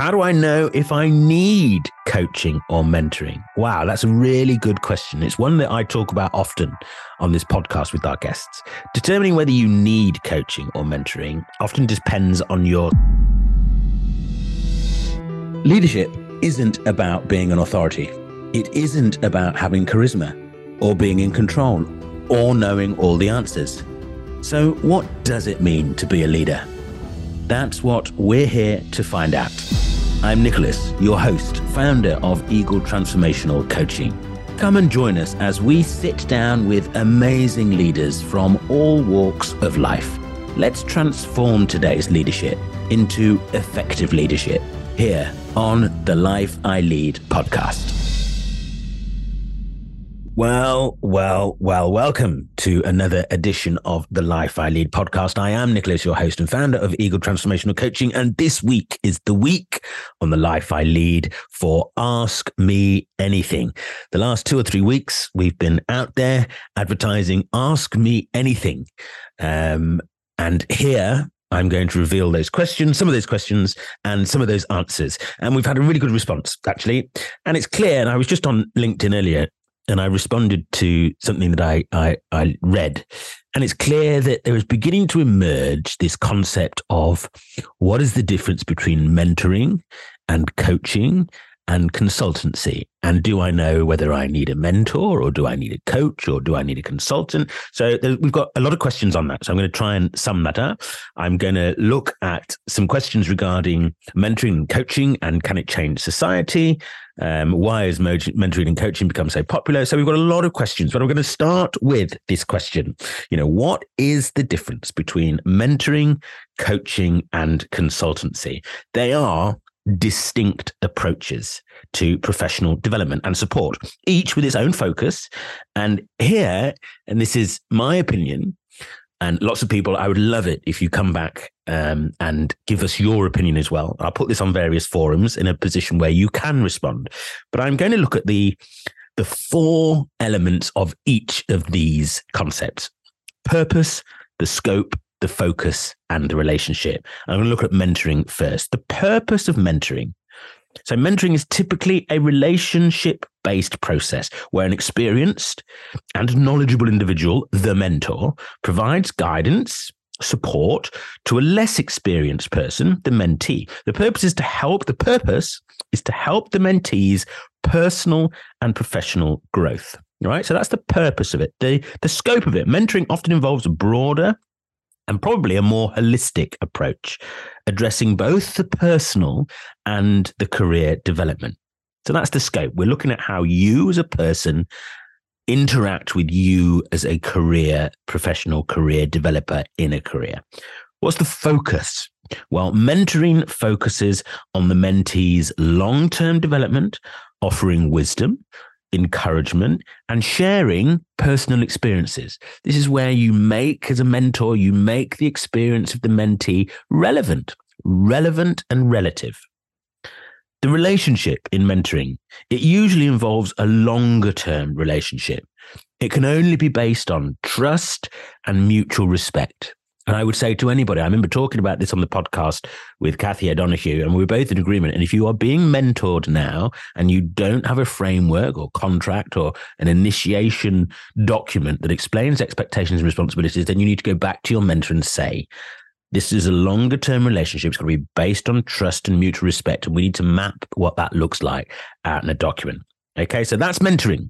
How do I know if I need coaching or mentoring? Wow, that's a really good question. It's one that I talk about often on this podcast with our guests. Determining whether you need coaching or mentoring often depends on your. Leadership isn't about being an authority, it isn't about having charisma or being in control or knowing all the answers. So, what does it mean to be a leader? That's what we're here to find out. I'm Nicholas, your host, founder of Eagle Transformational Coaching. Come and join us as we sit down with amazing leaders from all walks of life. Let's transform today's leadership into effective leadership here on the Life I Lead podcast. Well, well, well, welcome to another edition of the Life I Lead podcast. I am Nicholas, your host and founder of Eagle Transformational Coaching. And this week is the week on the Life I Lead for Ask Me Anything. The last two or three weeks, we've been out there advertising Ask Me Anything. Um, and here I'm going to reveal those questions, some of those questions, and some of those answers. And we've had a really good response, actually. And it's clear, and I was just on LinkedIn earlier and I responded to something that I, I, I read. And it's clear that there is beginning to emerge this concept of what is the difference between mentoring and coaching and consultancy. And do I know whether I need a mentor or do I need a coach or do I need a consultant? So we've got a lot of questions on that. So I'm going to try and sum that up. I'm going to look at some questions regarding mentoring and coaching and can it change society? Um, why has mentoring and coaching become so popular? So we've got a lot of questions, but I'm going to start with this question. You know, what is the difference between mentoring, coaching, and consultancy? They are distinct approaches to professional development and support, each with its own focus. And here, and this is my opinion, and lots of people, I would love it if you come back um, and give us your opinion as well. I'll put this on various forums in a position where you can respond. But I'm going to look at the the four elements of each of these concepts: purpose, the scope, the focus, and the relationship. I'm going to look at mentoring first. The purpose of mentoring. So, mentoring is typically a relationship based process where an experienced and knowledgeable individual, the mentor, provides guidance, support to a less experienced person, the mentee. The purpose is to help, the purpose is to help the mentee's personal and professional growth. Right. So that's the purpose of it. The the scope of it. Mentoring often involves a broader and probably a more holistic approach, addressing both the personal and the career development. So that's the scope. We're looking at how you as a person interact with you as a career professional, career developer in a career. What's the focus? Well, mentoring focuses on the mentee's long term development, offering wisdom, encouragement and sharing personal experiences. This is where you make, as a mentor, you make the experience of the mentee relevant, relevant and relative. The relationship in mentoring, it usually involves a longer term relationship. It can only be based on trust and mutual respect. And I would say to anybody, I remember talking about this on the podcast with Kathy O'Donoghue, and we were both in agreement. And if you are being mentored now and you don't have a framework or contract or an initiation document that explains expectations and responsibilities, then you need to go back to your mentor and say, this is a longer term relationship. It's going to be based on trust and mutual respect. And we need to map what that looks like out in a document. Okay. So that's mentoring.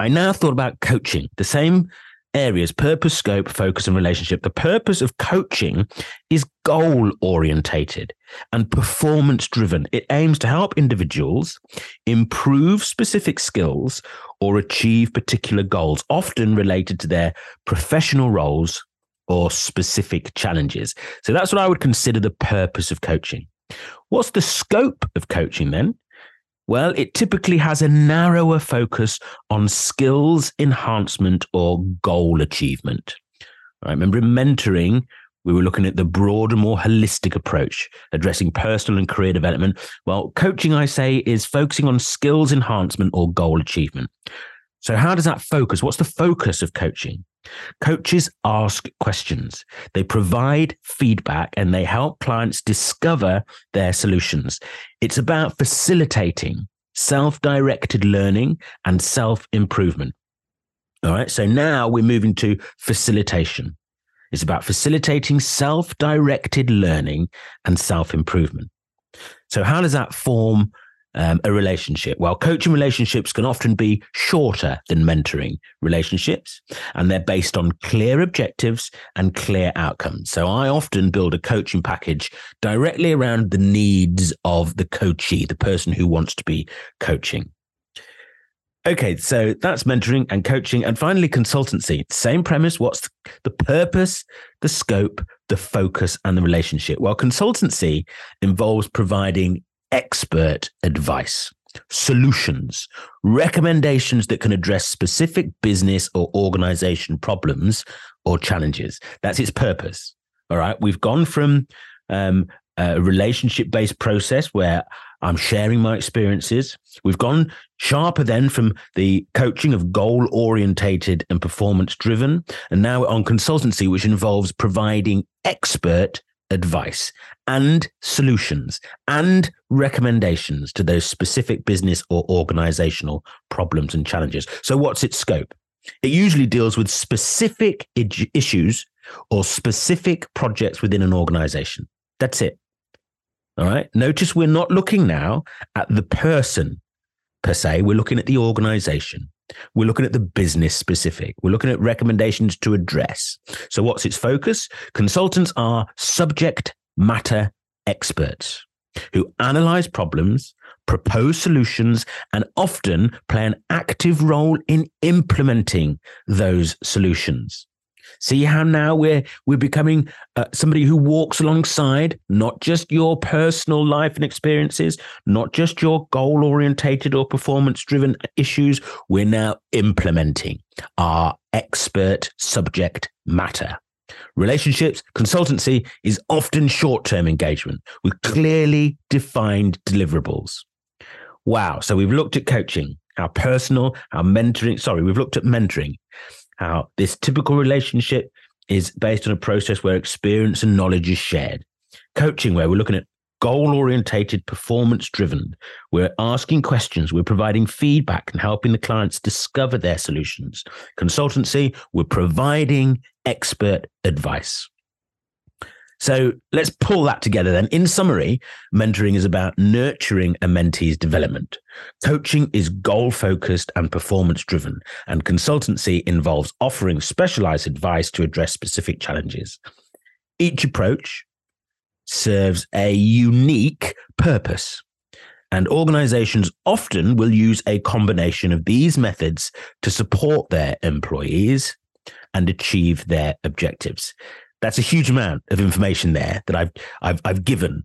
I now thought about coaching, the same areas purpose, scope, focus, and relationship. The purpose of coaching is goal orientated and performance driven. It aims to help individuals improve specific skills or achieve particular goals, often related to their professional roles or specific challenges. So that's what I would consider the purpose of coaching. What's the scope of coaching then? Well, it typically has a narrower focus on skills enhancement or goal achievement. I remember in mentoring, we were looking at the broader, more holistic approach, addressing personal and career development. Well, coaching, I say, is focusing on skills enhancement or goal achievement. So, how does that focus? What's the focus of coaching? Coaches ask questions, they provide feedback, and they help clients discover their solutions. It's about facilitating self directed learning and self improvement. All right. So now we're moving to facilitation. It's about facilitating self directed learning and self improvement. So, how does that form um, a relationship? Well, coaching relationships can often be shorter than mentoring relationships, and they're based on clear objectives and clear outcomes. So I often build a coaching package directly around the needs of the coachee, the person who wants to be coaching. Okay, so that's mentoring and coaching. And finally, consultancy. Same premise. What's the purpose, the scope, the focus, and the relationship? Well, consultancy involves providing expert advice, solutions, recommendations that can address specific business or organization problems or challenges. That's its purpose. All right. We've gone from um, a relationship based process where I'm sharing my experiences. We've gone sharper then from the coaching of goal orientated and performance driven. And now on consultancy, which involves providing expert advice and solutions and recommendations to those specific business or organizational problems and challenges. So, what's its scope? It usually deals with specific issues or specific projects within an organization. That's it. All right. Notice we're not looking now at the person per se, we're looking at the organization. We're looking at the business specific. We're looking at recommendations to address. So, what's its focus? Consultants are subject matter experts who analyze problems, propose solutions, and often play an active role in implementing those solutions. See how now we're we're becoming uh, somebody who walks alongside not just your personal life and experiences, not just your goal orientated or performance driven issues. We're now implementing our expert subject matter. Relationships consultancy is often short term engagement with clearly defined deliverables. Wow. So we've looked at coaching, our personal, our mentoring. Sorry, we've looked at mentoring, how this typical relationship is based on a process where experience and knowledge is shared. Coaching, where we're looking at goal orientated, performance driven. We're asking questions, we're providing feedback and helping the clients discover their solutions. Consultancy, we're providing expert advice. So let's pull that together then. In summary, mentoring is about nurturing a mentee's development. Coaching is goal focused and performance driven, and consultancy involves offering specialized advice to address specific challenges. Each approach serves a unique purpose. And organizations often will use a combination of these methods to support their employees and achieve their objectives. That's a huge amount of information there that I've I've I've given.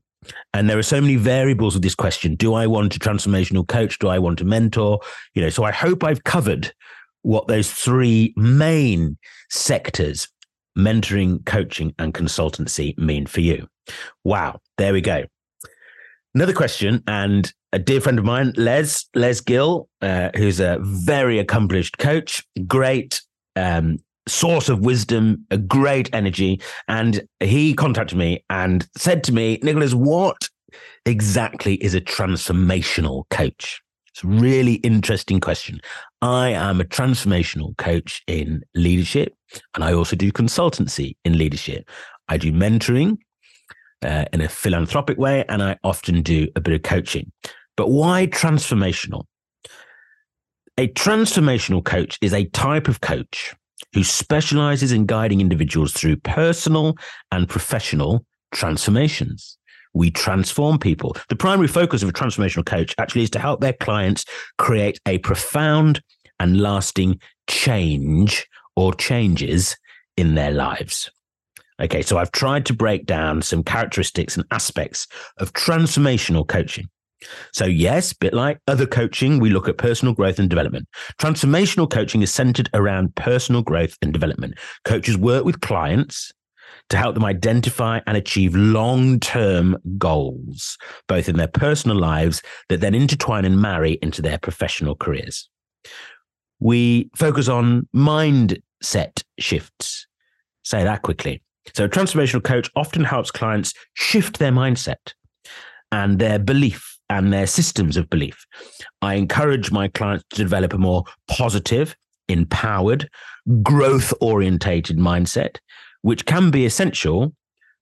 And there are so many variables with this question. Do I want a transformational coach? Do I want a mentor? You know, so I hope I've covered what those three main sectors, mentoring, coaching, and consultancy mean for you. Wow, there we go. Another question, and a dear friend of mine, Les, Les Gill, uh, who's a very accomplished coach, great um, source of wisdom, a great energy. And he contacted me and said to me, Nicholas, what exactly is a transformational coach? It's a really interesting question. I am a transformational coach in leadership, and I also do consultancy in leadership. I do mentoring uh, in a philanthropic way, and I often do a bit of coaching. But why transformational? A transformational coach is a type of coach who specializes in guiding individuals through personal and professional transformations. We transform people. The primary focus of a transformational coach actually is to help their clients create a profound and lasting change or changes in their lives. Okay, so I've tried to break down some characteristics and aspects of transformational coaching. So, yes, bit like other coaching, we look at personal growth and development. Transformational coaching is centered around personal growth and development. Coaches work with clients to help them identify and achieve long term goals, both in their personal lives that then intertwine and marry into their professional careers. we focus on mindset shifts. Say that quickly. So, a transformational coach often helps clients shift their mindset and their belief and their systems of belief. I encourage my clients to develop a more positive, empowered, growth orientated mindset, which can be essential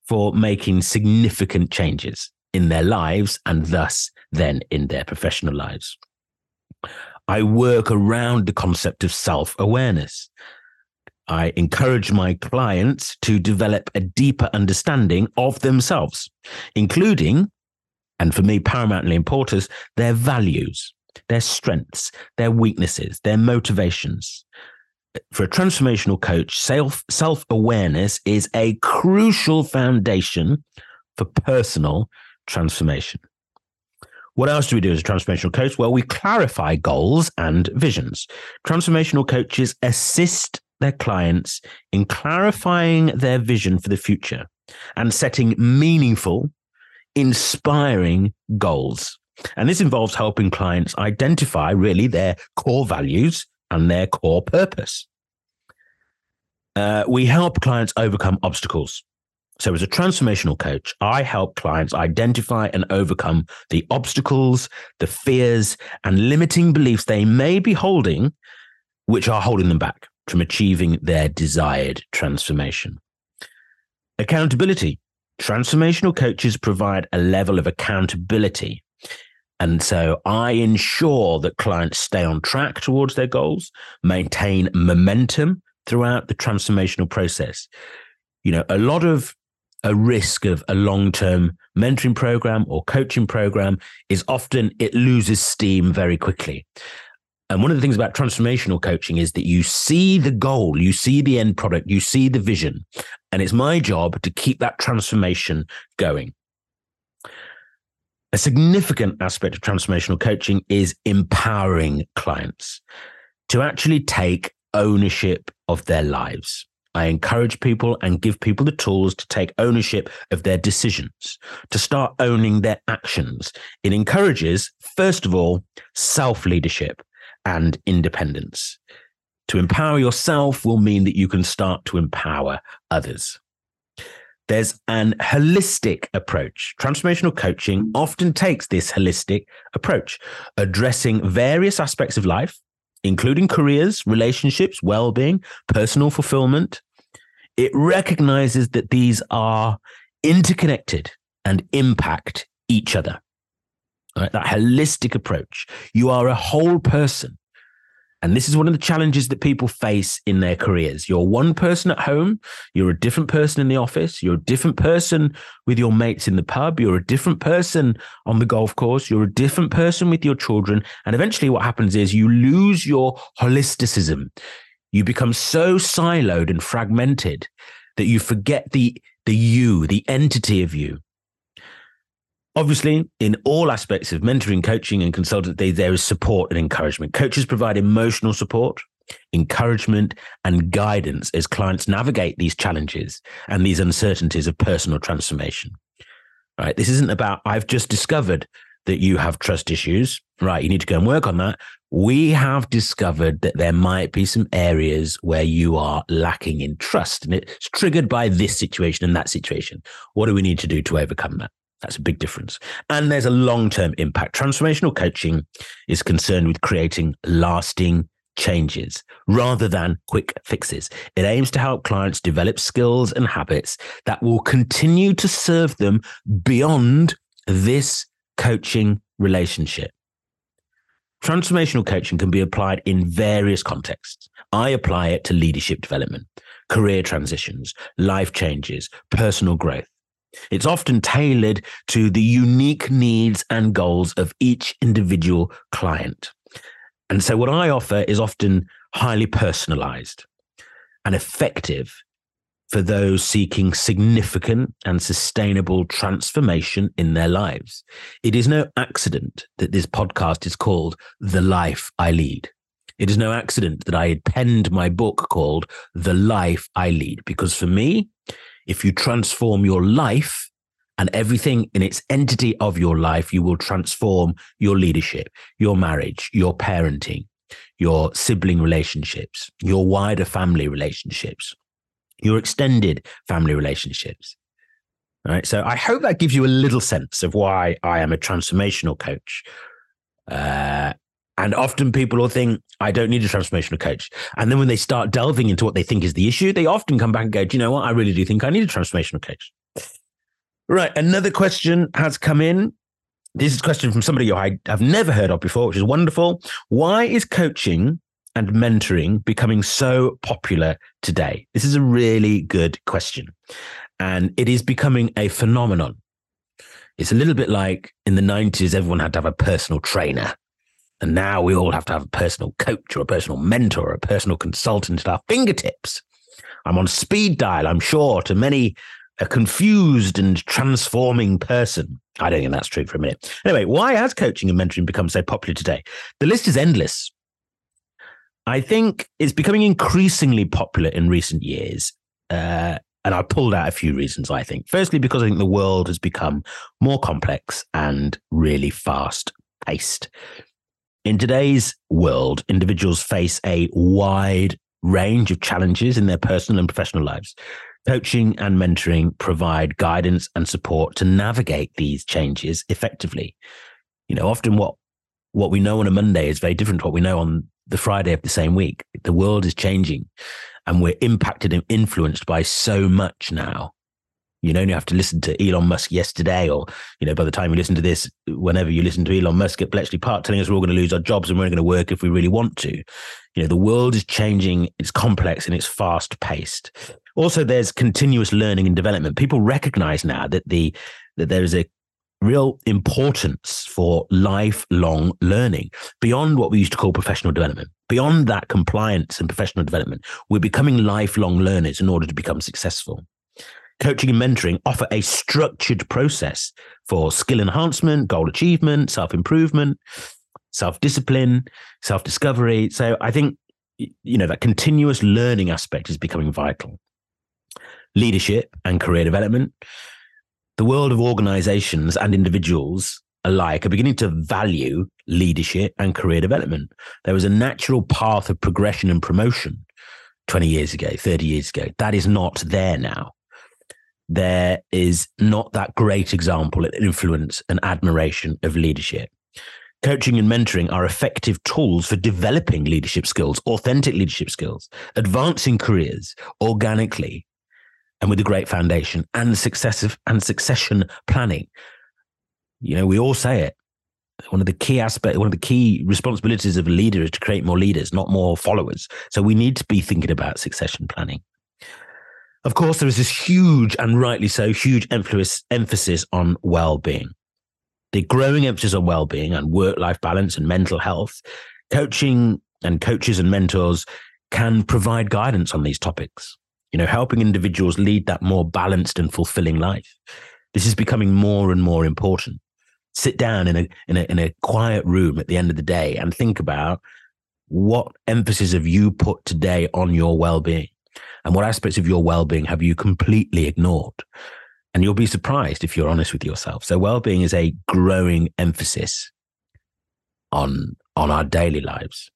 for making significant changes in their lives and thus then in their professional lives. I work around the concept of self awareness. I encourage my clients to develop a deeper understanding of themselves, including, and for me, paramountly important, is their values, their strengths, their weaknesses, their motivations. For a transformational coach, self self awareness is a crucial foundation for personal transformation. What else do we do as a transformational coach? Well, we clarify goals and visions. Transformational coaches assist their clients in clarifying their vision for the future and setting meaningful, inspiring goals. And this involves helping clients identify really their core values and their core purpose. Uh, we help clients overcome obstacles. So, as a transformational coach, I help clients identify and overcome the obstacles, the fears, and limiting beliefs they may be holding, which are holding them back from achieving their desired transformation. Accountability. Transformational coaches provide a level of accountability. And so I ensure that clients stay on track towards their goals, maintain momentum throughout the transformational process. You know, a lot of a risk of a long term mentoring program or coaching program is often it loses steam very quickly. And one of the things about transformational coaching is that you see the goal, you see the end product, you see the vision. And it's my job to keep that transformation going. A significant aspect of transformational coaching is empowering clients to actually take ownership of their lives. I encourage people and give people the tools to take ownership of their decisions, to start owning their actions. It encourages, first of all, self leadership and independence. To empower yourself will mean that you can start to empower others. There's an holistic approach. Transformational coaching often takes this holistic approach, addressing various aspects of life, including careers, relationships, well being, personal fulfillment, it recognizes that these are interconnected and impact each other. Right? That holistic approach. You are a whole person. And this is one of the challenges that people face in their careers. You're one person at home, you're a different person in the office, you're a different person with your mates in the pub, you're a different person on the golf course, you're a different person with your children. And eventually, what happens is you lose your holisticism you become so siloed and fragmented that you forget the the you, the entity of you. Obviously, in all aspects of mentoring, coaching, and consultancy, there is support and encouragement. Coaches provide emotional support, encouragement, and guidance as clients navigate these challenges and these uncertainties of personal transformation. Right? This isn't about, I've just discovered that you have trust issues. Right. You need to go and work on that we have discovered that there might be some areas where you are lacking in trust and it's triggered by this situation and that situation. What do we need to do to overcome that? That's a big difference. And there's a long term impact. Transformational coaching is concerned with creating lasting changes rather than quick fixes. It aims to help clients develop skills and habits that will continue to serve them beyond this coaching relationship. Transformational coaching can be applied in various contexts. I apply it to leadership development, career transitions, life changes, personal growth. It's often tailored to the unique needs and goals of each individual client. And so, what I offer is often highly personalized and effective for those seeking significant and sustainable transformation in their lives. It is no accident that this podcast is called The Life I Lead. It is no accident that I had penned my book called The Life I Lead, because for me, if you transform your life and everything in its entity of your life, you will transform your leadership, your marriage, your parenting, your sibling relationships, your wider family relationships, your extended family relationships. All right. So I hope that gives you a little sense of why I am a transformational coach. Uh, and often people will think, I don't need a transformational coach. And then when they start delving into what they think is the issue, they often come back and go, Do you know what? I really do think I need a transformational coach. Right. Another question has come in. This is a question from somebody I have never heard of before, which is wonderful. Why is coaching and mentoring becoming so popular today? This is a really good question. And it is becoming a phenomenon. It's a little bit like in the 90s, everyone had to have a personal trainer. And now we all have to have a personal coach or a personal mentor or a personal consultant at our fingertips. I'm on speed dial, I'm sure, to many a confused and transforming person. I don't think that's true for a minute. Anyway, why has coaching and mentoring become so popular today? The list is endless. I think it's becoming increasingly popular in recent years. Uh, and I pulled out a few reasons, I think. Firstly, because I think the world has become more complex and really fast paced. In today's world, individuals face a wide range of challenges in their personal and professional lives. Coaching and mentoring provide guidance and support to navigate these changes effectively. You know, often what what we know on a Monday is very different to what we know on the Friday of the same week. The world is changing and we're impacted and influenced by so much now. You don't have to listen to Elon Musk yesterday, or you know, by the time you listen to this, whenever you listen to Elon Musk at Bletchley Park telling us we're all going to lose our jobs and we're going to work if we really want to. You know, the world is changing, it's complex and it's fast paced. Also, there's continuous learning and development. People recognize now that the that there is a real importance for lifelong learning beyond what we used to call professional development. Beyond that compliance and professional development, we're becoming lifelong learners in order to become successful. Coaching and mentoring offer a structured process for skill enhancement, goal achievement, self improvement, self discipline, self discovery. So I think, you know, that continuous learning aspect is becoming vital. Leadership and career development. The world of organizations and individuals alike are beginning to value leadership and career development. There was a natural path of progression and promotion 20 years ago, 30 years ago. That is not there now there is not that great example of influence and admiration of leadership. Coaching and mentoring are effective tools for developing leadership skills, authentic leadership skills, advancing careers organically and with a great foundation and successive and succession planning. You know, we all say it. One of the key aspects, one of the key responsibilities of a leader is to create more leaders, not more followers. So we need to be thinking about succession planning. Of course, there is this huge and rightly so huge emphasis on well-being. The growing emphasis on well-being and work-life balance and mental health. Coaching and coaches and mentors can provide guidance on these topics. You know, helping individuals lead that more balanced and fulfilling life. This is becoming more and more important. Sit down in a in a in a quiet room at the end of the day and think about what emphasis have you put today on your well-being and what aspects of your well-being have you completely ignored? And you'll be surprised if you're honest with yourself. So well-being is a growing emphasis on on our daily lives.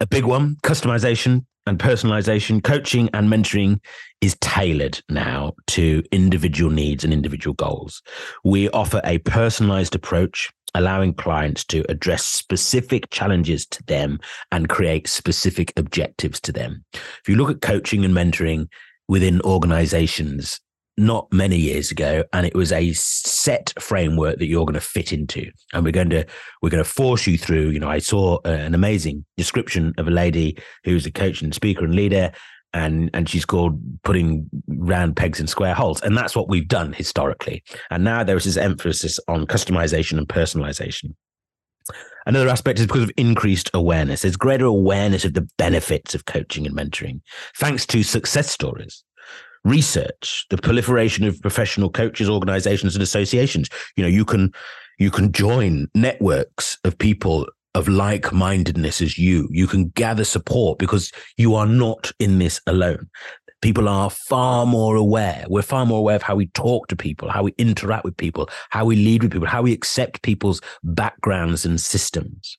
A big one customization and personalization. Coaching and mentoring is tailored now to individual needs and individual goals. We offer a personalized approach allowing clients to address specific challenges to them and create specific objectives to them. If you look at coaching and mentoring within organizations, not many years ago and it was a set framework that you're going to fit into and we're going to we're going to force you through you know i saw uh, an amazing description of a lady who's a coach and speaker and leader and and she's called putting round pegs in square holes. And that's what we've done historically. And now there is this emphasis on customization and personalization. Another aspect is because of increased awareness. There's greater awareness of the benefits of coaching and mentoring thanks to success stories research the proliferation of professional coaches organizations and associations. You know you can you can join networks of people of like mindedness as you. You can gather support because you are not in this alone. People are far more aware. We're far more aware of how we talk to people, how we interact with people, how we lead with people, how we accept people's backgrounds and systems.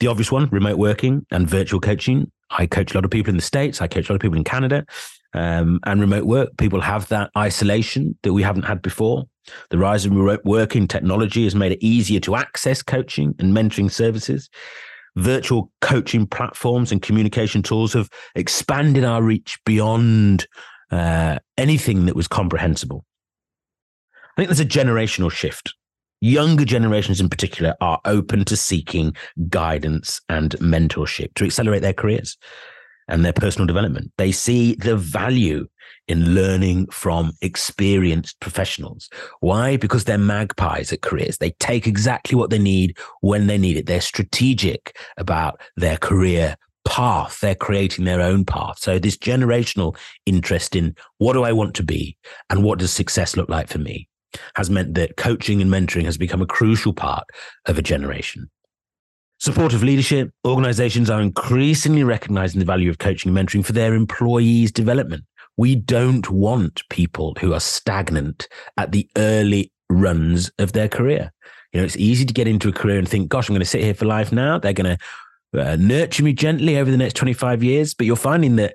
The obvious one, remote working and virtual coaching. I coach a lot of people in the States. I coach a lot of people in Canada. Um, and remote work, people have that isolation that we haven't had before. The rise of remote working technology has made it easier to access coaching and mentoring services. Virtual coaching platforms and communication tools have expanded our reach beyond uh, anything that was comprehensible. I think there's a generational shift. Younger generations, in particular, are open to seeking guidance and mentorship to accelerate their careers and their personal development. They see the value in learning from experienced professionals. Why? Because they're magpies at careers. They take exactly what they need when they need it. They're strategic about their career path. They're creating their own path. So this generational interest in what do I want to be and what does success look like for me has meant that coaching and mentoring has become a crucial part of a generation. Supportive leadership, organizations are increasingly recognizing the value of coaching and mentoring for their employees' development. We don't want people who are stagnant at the early runs of their career. You know, it's easy to get into a career and think, gosh, I'm going to sit here for life now. They're going to uh, nurture me gently over the next 25 years. But you're finding that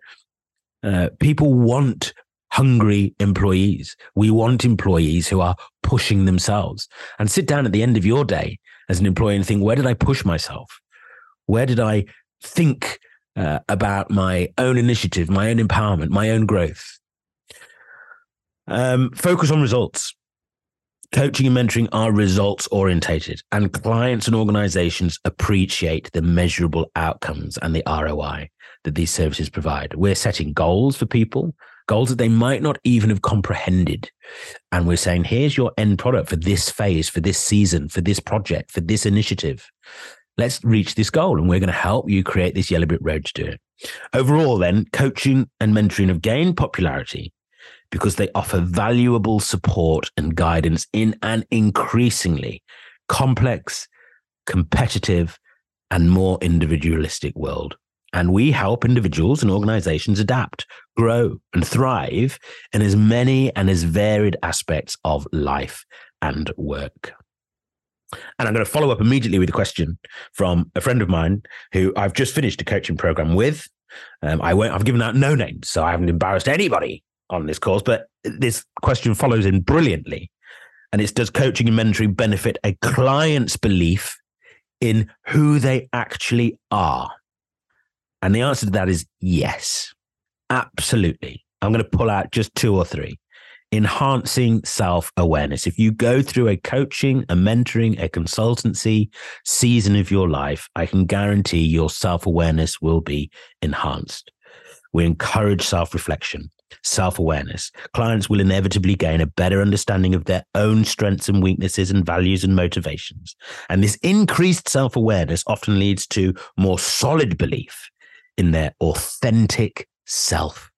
uh, people want hungry employees. We want employees who are pushing themselves and sit down at the end of your day as an employee and think, where did I push myself? Where did I think uh, about my own initiative, my own empowerment, my own growth? Um, focus on results. Coaching and mentoring are results orientated, and clients and organizations appreciate the measurable outcomes and the ROI that these services provide. We're setting goals for people goals that they might not even have comprehended. And we're saying, here's your end product for this phase, for this season, for this project, for this initiative. Let's reach this goal. And we're going to help you create this yellow brick road to do it. Overall, then, coaching and mentoring have gained popularity because they offer valuable support and guidance in an increasingly complex, competitive, and more individualistic world. And we help individuals and organizations adapt, grow, and thrive in as many and as varied aspects of life and work. And I'm going to follow up immediately with a question from a friend of mine who I've just finished a coaching program with. Um, I won't, I've given out no names, so I haven't embarrassed anybody on this course, but this question follows in brilliantly. And it's Does coaching and mentoring benefit a client's belief in who they actually are? And the answer to that is yes, absolutely. I'm going to pull out just two or three. Enhancing self awareness. If you go through a coaching, a mentoring, a consultancy season of your life, I can guarantee your self awareness will be enhanced. We encourage self reflection, self awareness. Clients will inevitably gain a better understanding of their own strengths and weaknesses and values and motivations. And this increased self awareness often leads to more solid belief in their authentic self.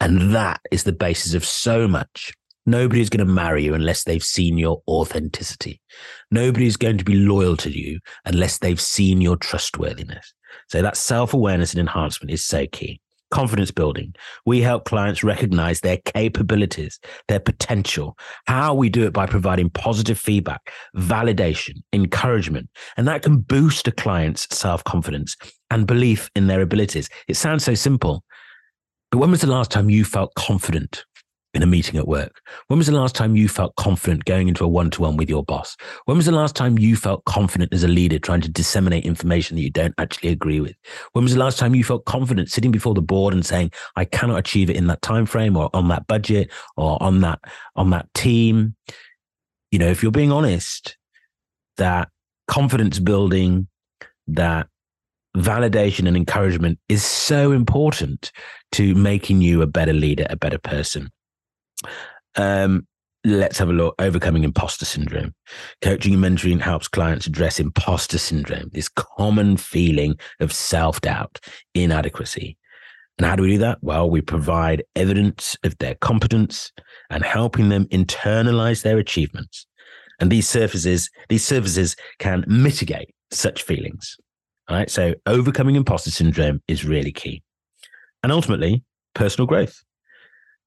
And that is the basis of so much. Nobody's going to marry you unless they've seen your authenticity. Nobody's going to be loyal to you unless they've seen your trustworthiness. So that self awareness and enhancement is so key. Confidence building. We help clients recognize their capabilities, their potential. How we do it by providing positive feedback, validation, encouragement, and that can boost a client's self confidence and belief in their abilities. It sounds so simple, but when was the last time you felt confident in a meeting at work? When was the last time you felt confident going into a one to one with your boss? When was the last time you felt confident as a leader trying to disseminate information that you don't actually agree with? When was the last time you felt confident sitting before the board and saying, I cannot achieve it in that time frame or on that budget or on that on that team? You know, if you're being honest, that confidence building, that validation and encouragement is so important to making you a better leader, a better person. Um, let's have a look. Overcoming imposter syndrome. Coaching and mentoring helps clients address imposter syndrome, this common feeling of self doubt, inadequacy. And how do we do that? Well, we provide evidence of their competence and helping them internalize their achievements. And these services, these services can mitigate such feelings. All right. So overcoming imposter syndrome is really key. And ultimately, personal growth.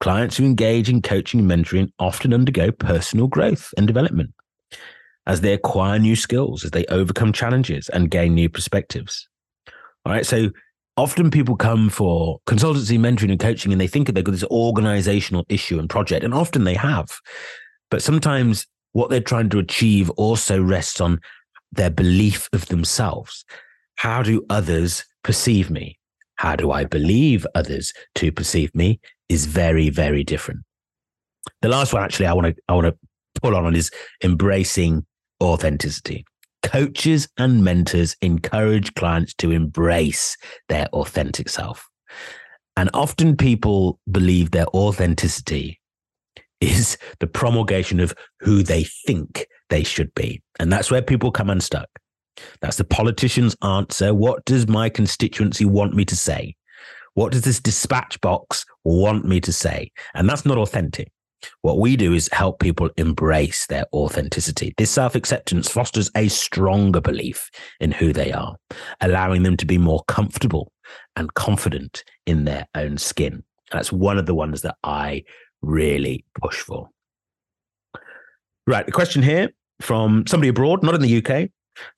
Clients who engage in coaching and mentoring often undergo personal growth and development. as they acquire new skills, as they overcome challenges and gain new perspectives. All right. So often people come for consultancy, mentoring, and coaching, and they think they've got this organizational issue and project, and often they have. But sometimes what they're trying to achieve also rests on their belief of themselves. How do others perceive me? How do I believe others to perceive me is very, very different. The last one, actually, I want to I want to pull on is embracing authenticity. Coaches and mentors encourage clients to embrace their authentic self. And often people believe their authenticity is the promulgation of who they think they should be. And that's where people come unstuck. That's the politician's answer. What does my constituency want me to say? What does this dispatch box want me to say? And that's not authentic. What we do is help people embrace their authenticity. This self acceptance fosters a stronger belief in who they are, allowing them to be more comfortable and confident in their own skin. That's one of the ones that I really push for. Right. The question here from somebody abroad, not in the UK.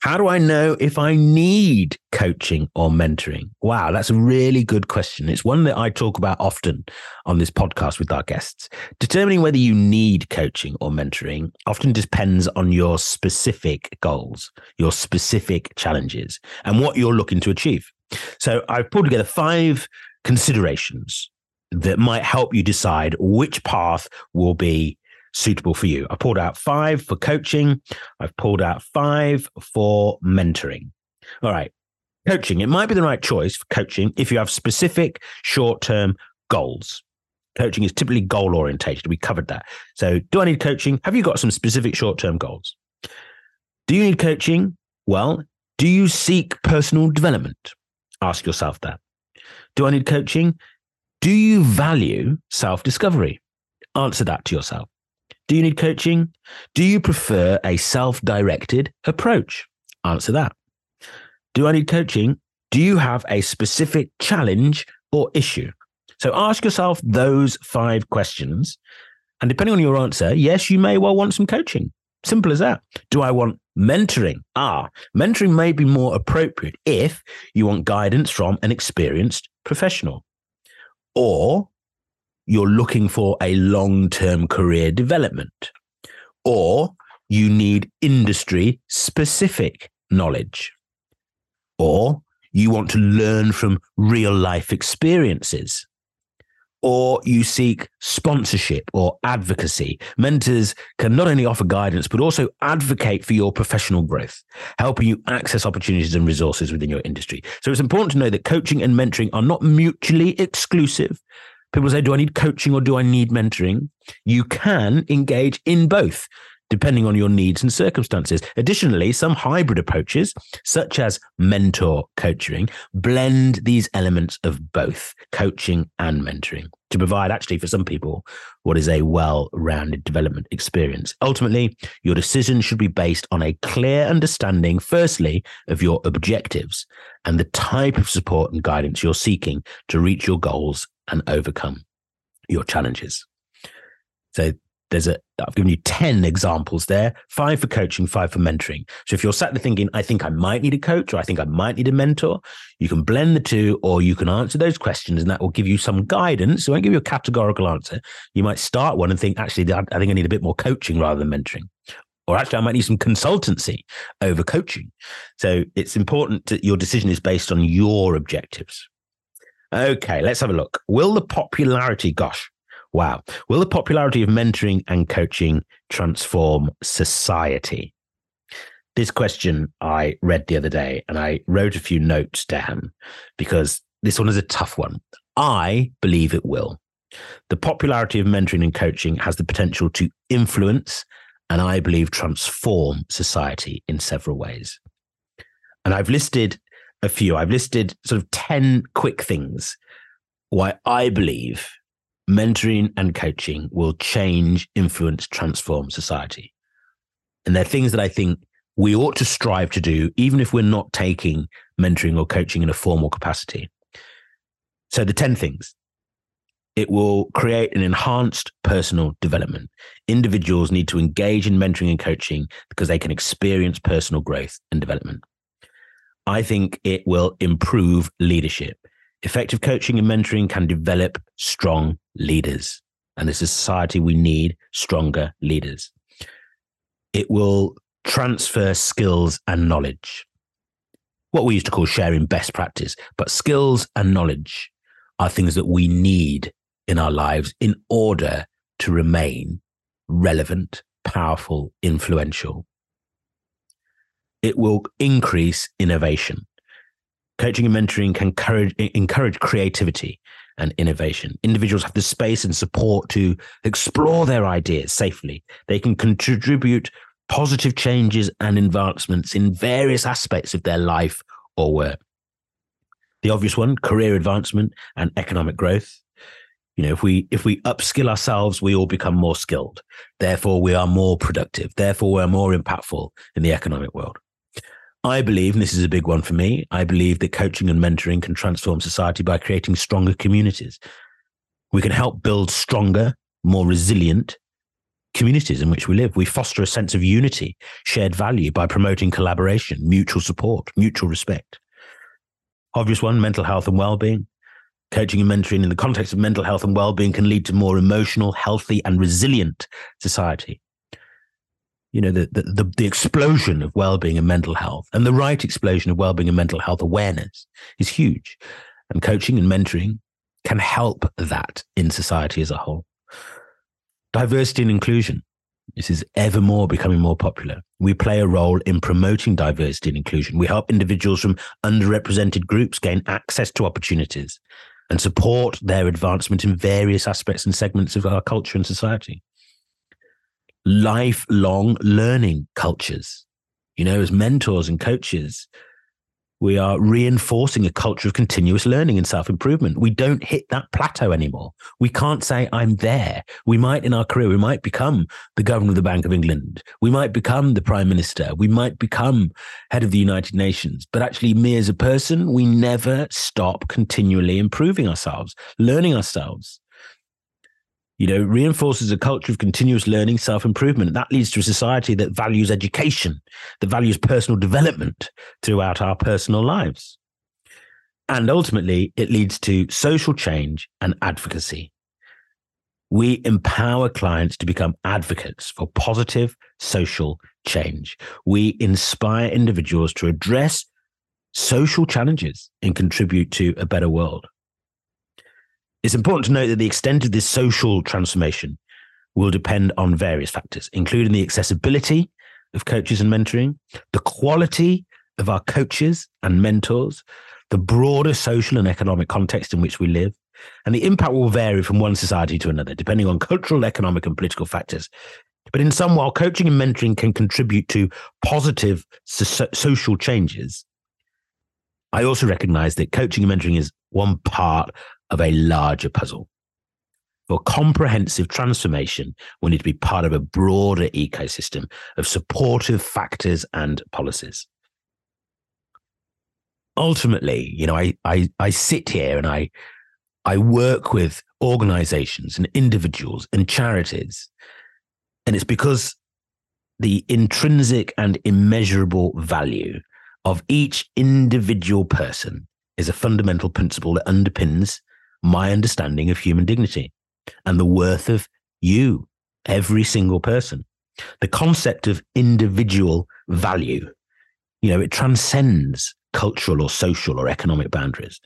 How do I know if I need coaching or mentoring? Wow, that's a really good question. It's one that I talk about often on this podcast with our guests. Determining whether you need coaching or mentoring often depends on your specific goals, your specific challenges, and what you're looking to achieve. So I've pulled together five considerations that might help you decide which path will be suitable for you. I pulled out five for coaching. I've pulled out five for mentoring. All right. Coaching, it might be the right choice for coaching if you have specific short term goals. Coaching is typically goal orientated. We covered that. So, do I need coaching? Have you got some specific short term goals? Do you need coaching? Well, do you seek personal development? Ask yourself that. Do I need coaching? Do you value self discovery? Answer that to yourself. Do you need coaching? Do you prefer a self directed approach? Answer that. Do I need coaching? Do you have a specific challenge or issue? So ask yourself those five questions. And depending on your answer, yes, you may well want some coaching. Simple as that. Do I want mentoring? Ah, mentoring may be more appropriate if you want guidance from an experienced professional. Or you're looking for a long term career development, or you need industry specific knowledge, or you want to learn from real life experiences, or you seek sponsorship or advocacy. Mentors can not only offer guidance, but also advocate for your professional growth, helping you access opportunities and resources within your industry. So it's important to know that coaching and mentoring are not mutually exclusive, people say, do I need coaching or do I need mentoring? You can engage in both depending on your needs and circumstances. Additionally, some hybrid approaches, such as mentor coaching, blend these elements of both coaching and mentoring to provide, actually, for some people, what is a well rounded development experience. Ultimately, your decision should be based on a clear understanding, firstly, of your objectives and the type of support and guidance you're seeking to reach your goals and overcome your challenges. So there's a I've given you 10 examples there, five for coaching, five for mentoring. So if you're sat there thinking, I think I might need a coach or I think I might need a mentor, you can blend the two or you can answer those questions and that will give you some guidance. It won't give you a categorical answer. You might start one and think, actually, I think I need a bit more coaching rather than mentoring. Or actually, I might need some consultancy over coaching. So it's important that your decision is based on your objectives. Okay, let's have a look. Will the popularity, gosh, wow, will the popularity of mentoring and coaching transform society? This question I read the other day and I wrote a few notes down because this one is a tough one. I believe it will. The popularity of mentoring and coaching has the potential to influence and I believe transform society in several ways. And I've listed a few. I've listed sort of 10 quick things why I believe mentoring and coaching will change, influence, transform society. And they're things that I think we ought to strive to do, even if we're not taking mentoring or coaching in a formal capacity. So, the 10 things It will create an enhanced personal development. Individuals need to engage in mentoring and coaching because they can experience personal growth and development. I think it will improve leadership. Effective coaching and mentoring can develop strong leaders. And as a society, we need stronger leaders. It will transfer skills and knowledge. What we used to call sharing best practice, but skills and knowledge are things that we need in our lives in order to remain relevant, powerful, influential. It will increase innovation. Coaching and mentoring can encourage, encourage creativity and innovation. Individuals have the space and support to explore their ideas safely. They can contribute positive changes and advancements in various aspects of their life or work. The obvious one, career advancement and economic growth. You know, if we if we upskill ourselves, we all become more skilled. Therefore, we are more productive. Therefore, we're more impactful in the economic world. I believe, and this is a big one for me, I believe that coaching and mentoring can transform society by creating stronger communities. We can help build stronger, more resilient communities in which we live. We foster a sense of unity, shared value by promoting collaboration, mutual support, mutual respect. Obvious one, mental health and well-being. Coaching and mentoring in the context of mental health and well-being can lead to more emotional, healthy, and resilient society. You know, the, the, the, explosion of well-being and mental health and the right explosion of well-being and mental health awareness is huge. And coaching and mentoring can help that in society as a whole. Diversity and inclusion. This is ever more becoming more popular. We play a role in promoting diversity and inclusion. We help individuals from underrepresented groups gain access to opportunities and support their advancement in various aspects and segments of our culture and society. Lifelong learning cultures. You know, as mentors and coaches, we are reinforcing a culture of continuous learning and self improvement. We don't hit that plateau anymore. We can't say, I'm there. We might, in our career, we might become the governor of the Bank of England. We might become the prime minister. We might become head of the United Nations. But actually, me as a person, we never stop continually improving ourselves, learning ourselves you know, reinforces a culture of continuous learning, self improvement. That leads to a society that values education, that values personal development throughout our personal lives. And ultimately, it leads to social change and advocacy. We empower clients to become advocates for positive social change. We inspire individuals to address social challenges and contribute to a better world. It's important to note that the extent of this social transformation will depend on various factors, including the accessibility of coaches and mentoring, the quality of our coaches and mentors, the broader social and economic context in which we live, and the impact will vary from one society to another, depending on cultural, economic, and political factors. But in sum, while coaching and mentoring can contribute to positive so- social changes, I also recognize that coaching and mentoring is one part of a larger puzzle. For comprehensive transformation, we need to be part of a broader ecosystem of supportive factors and policies. Ultimately, you know, I, I, I sit here and I, I work with organizations and individuals and charities. And it's because the intrinsic and immeasurable value of each individual person is a fundamental principle that underpins my understanding of human dignity and the worth of you, every single person. The concept of individual value, you know, it transcends cultural or social or economic boundaries,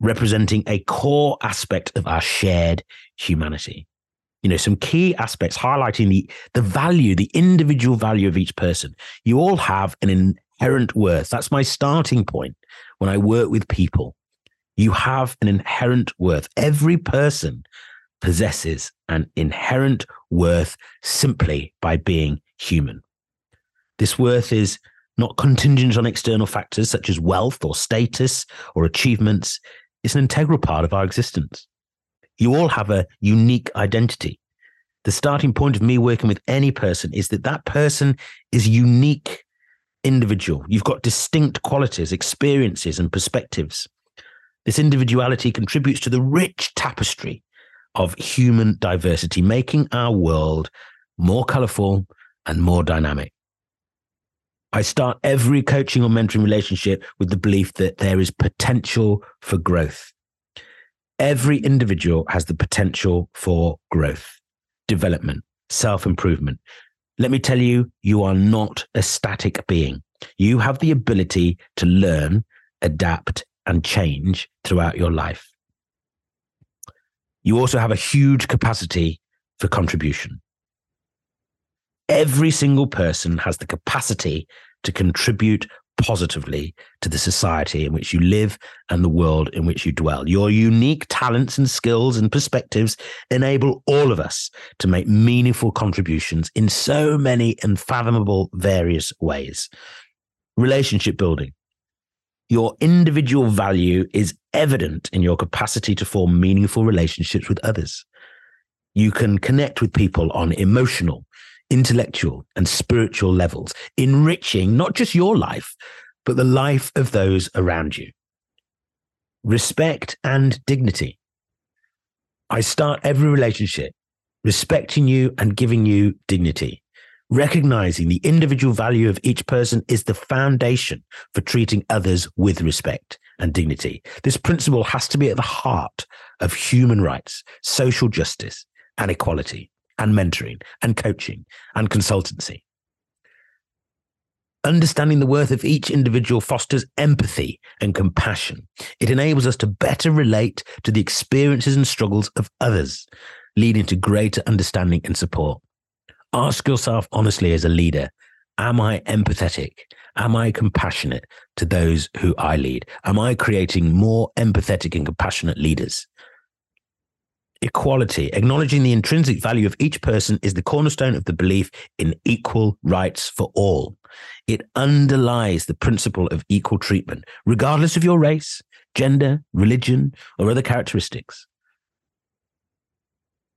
representing a core aspect of our shared humanity. You know, some key aspects highlighting the, the value, the individual value of each person. You all have an inherent worth. That's my starting point when I work with people you have an inherent worth. Every person possesses an inherent worth simply by being human. This worth is not contingent on external factors such as wealth or status or achievements. It's an integral part of our existence. You all have a unique identity. The starting point of me working with any person is that that person is unique individual. You've got distinct qualities, experiences, and perspectives. This individuality contributes to the rich tapestry of human diversity, making our world more colorful and more dynamic. I start every coaching or mentoring relationship with the belief that there is potential for growth. Every individual has the potential for growth, development, self improvement. Let me tell you, you are not a static being. You have the ability to learn, adapt, and change throughout your life. You also have a huge capacity for contribution. Every single person has the capacity to contribute positively to the society in which you live and the world in which you dwell. Your unique talents and skills and perspectives enable all of us to make meaningful contributions in so many unfathomable various ways. Relationship building. Your individual value is evident in your capacity to form meaningful relationships with others. You can connect with people on emotional, intellectual and spiritual levels, enriching not just your life, but the life of those around you. Respect and dignity. I start every relationship respecting you and giving you dignity. Recognizing the individual value of each person is the foundation for treating others with respect and dignity. This principle has to be at the heart of human rights, social justice, and equality and mentoring and coaching and consultancy. Understanding the worth of each individual fosters empathy and compassion. It enables us to better relate to the experiences and struggles of others, leading to greater understanding and support. Ask yourself honestly as a leader Am I empathetic? Am I compassionate to those who I lead? Am I creating more empathetic and compassionate leaders? equality, acknowledging the intrinsic value of each person is the cornerstone of the belief in equal rights for all. It underlies the principle of equal treatment, regardless of your race, gender, religion, or other characteristics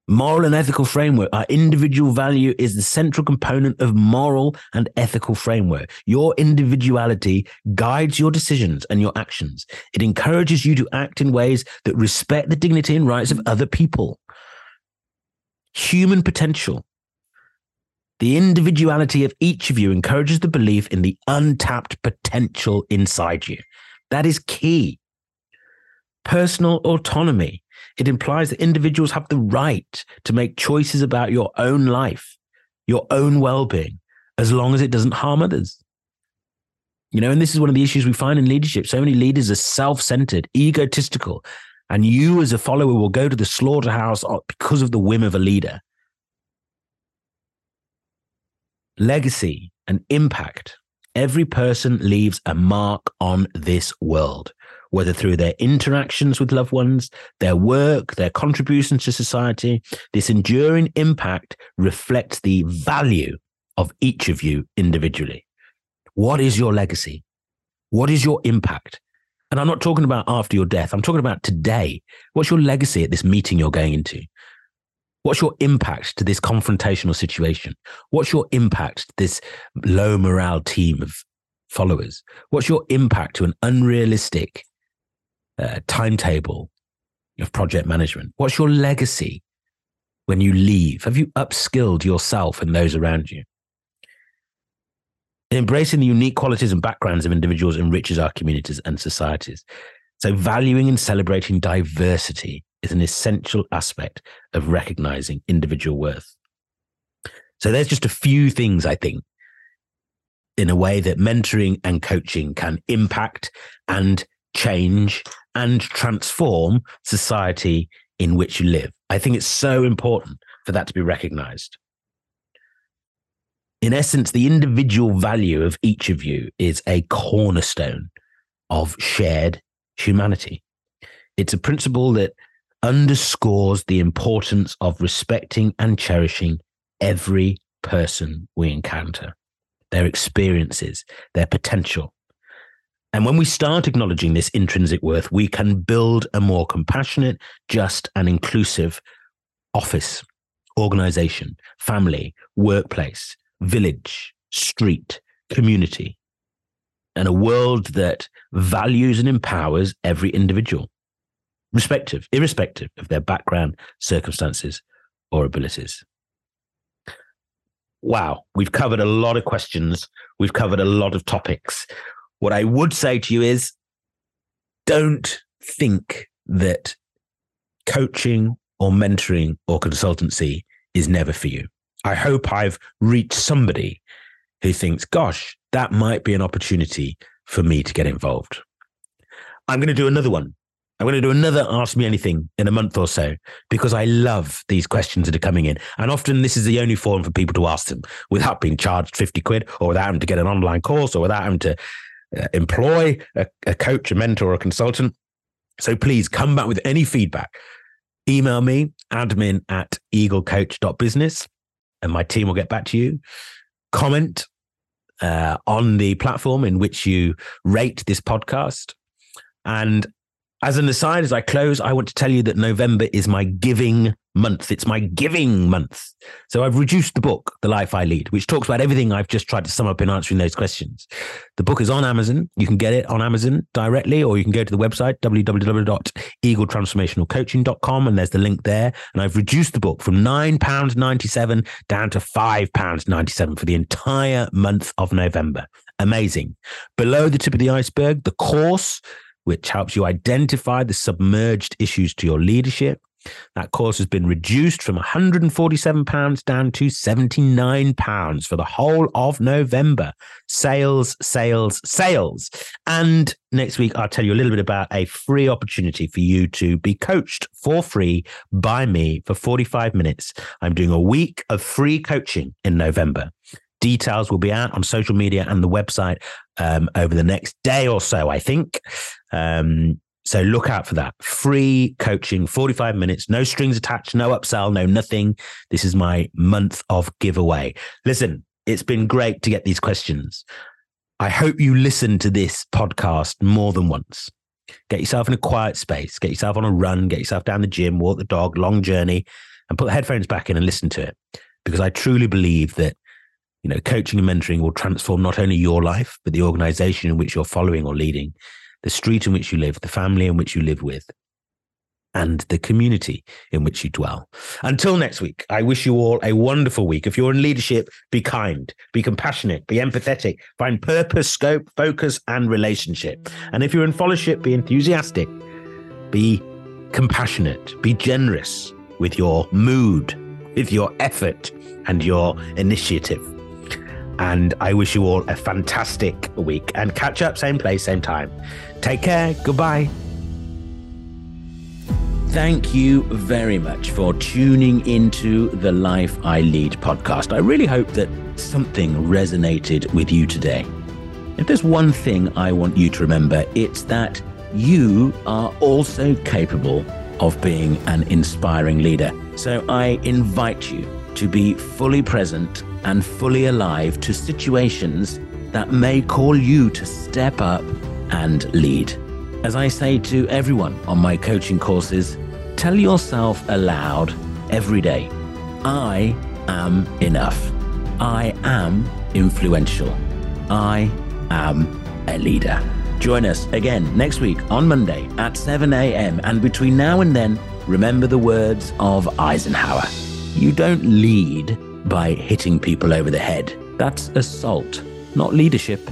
moral and ethical framework. Our individual value is the central component of moral and ethical framework. Your individuality guides your decisions and your actions. It encourages you to act in ways that respect the dignity and rights of other people. Human potential. The individuality of each of you encourages the belief in the untapped potential inside you. That is key. Personal autonomy it implies that individuals have the right to make choices about your own life, your own well being, as long as it doesn't harm others. You know, and this is one of the issues we find in leadership. So many leaders are self centered, egotistical, and you as a follower will go to the slaughterhouse because of the whim of a leader. Legacy and impact. Every person leaves a mark on this world whether through their interactions with loved ones, their work, their contributions to society. This enduring impact reflects the value of each of you individually. What is your legacy? What is your impact? And I'm not talking about after your death. I'm talking about today. What's your legacy at this meeting you're going into? What's your impact to this confrontational situation? What's your impact to this low morale team of followers? What's your impact to an unrealistic uh, timetable of project management? What's your legacy when you leave? Have you upskilled yourself and those around you? Embracing the unique qualities and backgrounds of individuals enriches our communities and societies. So, valuing and celebrating diversity is an essential aspect of recognizing individual worth. So, there's just a few things I think in a way that mentoring and coaching can impact and change and transform society in which you live. I think it's so important for that to be recognized. In essence, the individual value of each of you is a cornerstone of shared humanity. It's a principle that underscores the importance of respecting and cherishing every person we encounter, their experiences, their potential, and when we start acknowledging this intrinsic worth, we can build a more compassionate, just, and inclusive office, organization, family, workplace, village, street, community, and a world that values and empowers every individual. respective, irrespective of their background, circumstances, or abilities. Wow, we've covered a lot of questions. We've covered a lot of topics. What I would say to you is don't think that coaching or mentoring or consultancy is never for you. I hope I've reached somebody who thinks, gosh, that might be an opportunity for me to get involved. I'm going to do another one. I'm going to do another Ask Me Anything in a month or so because I love these questions that are coming in. And often this is the only forum for people to ask them without being charged 50 quid or without having to get an online course or without having to employ a, a coach, a mentor, or a consultant. So please come back with any feedback. Email me, admin at eaglecoach.business, and my team will get back to you. Comment uh, on the platform in which you rate this podcast. And as an aside, as I close, I want to tell you that November is my giving month. It's my giving month. So I've reduced the book, The Life I Lead, which talks about everything I've just tried to sum up in answering those questions. The book is on Amazon. You can get it on Amazon directly, or you can go to the website, www.eagletransformationalcoaching.com, and there's the link there. And I've reduced the book from £9.97 down to £5.97 for the entire month of November. Amazing. Below the tip of the iceberg, the course which helps you identify the submerged issues to your leadership. That course has been reduced from £147 down to £79 for the whole of November. Sales, sales, sales. And next week, I'll tell you a little bit about a free opportunity for you to be coached for free by me for 45 minutes. I'm doing a week of free coaching in November. Details will be out on social media and the website um, over the next day or so, I think. Um, so look out for that. Free coaching, 45 minutes, no strings attached, no upsell, no nothing. This is my month of giveaway. Listen, it's been great to get these questions. I hope you listen to this podcast more than once. Get yourself in a quiet space, get yourself on a run, get yourself down the gym, walk the dog, long journey, and put the headphones back in and listen to it. Because I truly believe that you know, coaching and mentoring will transform not only your life, but the organization in which you're following or leading, the street in which you live, the family in which you live with, and the community in which you dwell. Until next week, I wish you all a wonderful week. If you're in leadership, be kind, be compassionate, be empathetic, find purpose, scope, focus, and relationship. And if you're in fellowship, be enthusiastic, be compassionate, be generous with your mood, with your effort, and your initiative. And I wish you all a fantastic week and catch up, same place, same time. Take care. Goodbye. Thank you very much for tuning into the Life I Lead podcast. I really hope that something resonated with you today. If there's one thing I want you to remember, it's that you are also capable of being an inspiring leader. So I invite you to be fully present and fully alive to situations that may call you to step up and lead. As I say to everyone on my coaching courses, tell yourself aloud every day I am enough. I am influential. I am a leader. Join us again next week on Monday at 7 a.m. And between now and then, remember the words of Eisenhower. You don't lead by hitting people over the head. That's assault, not leadership.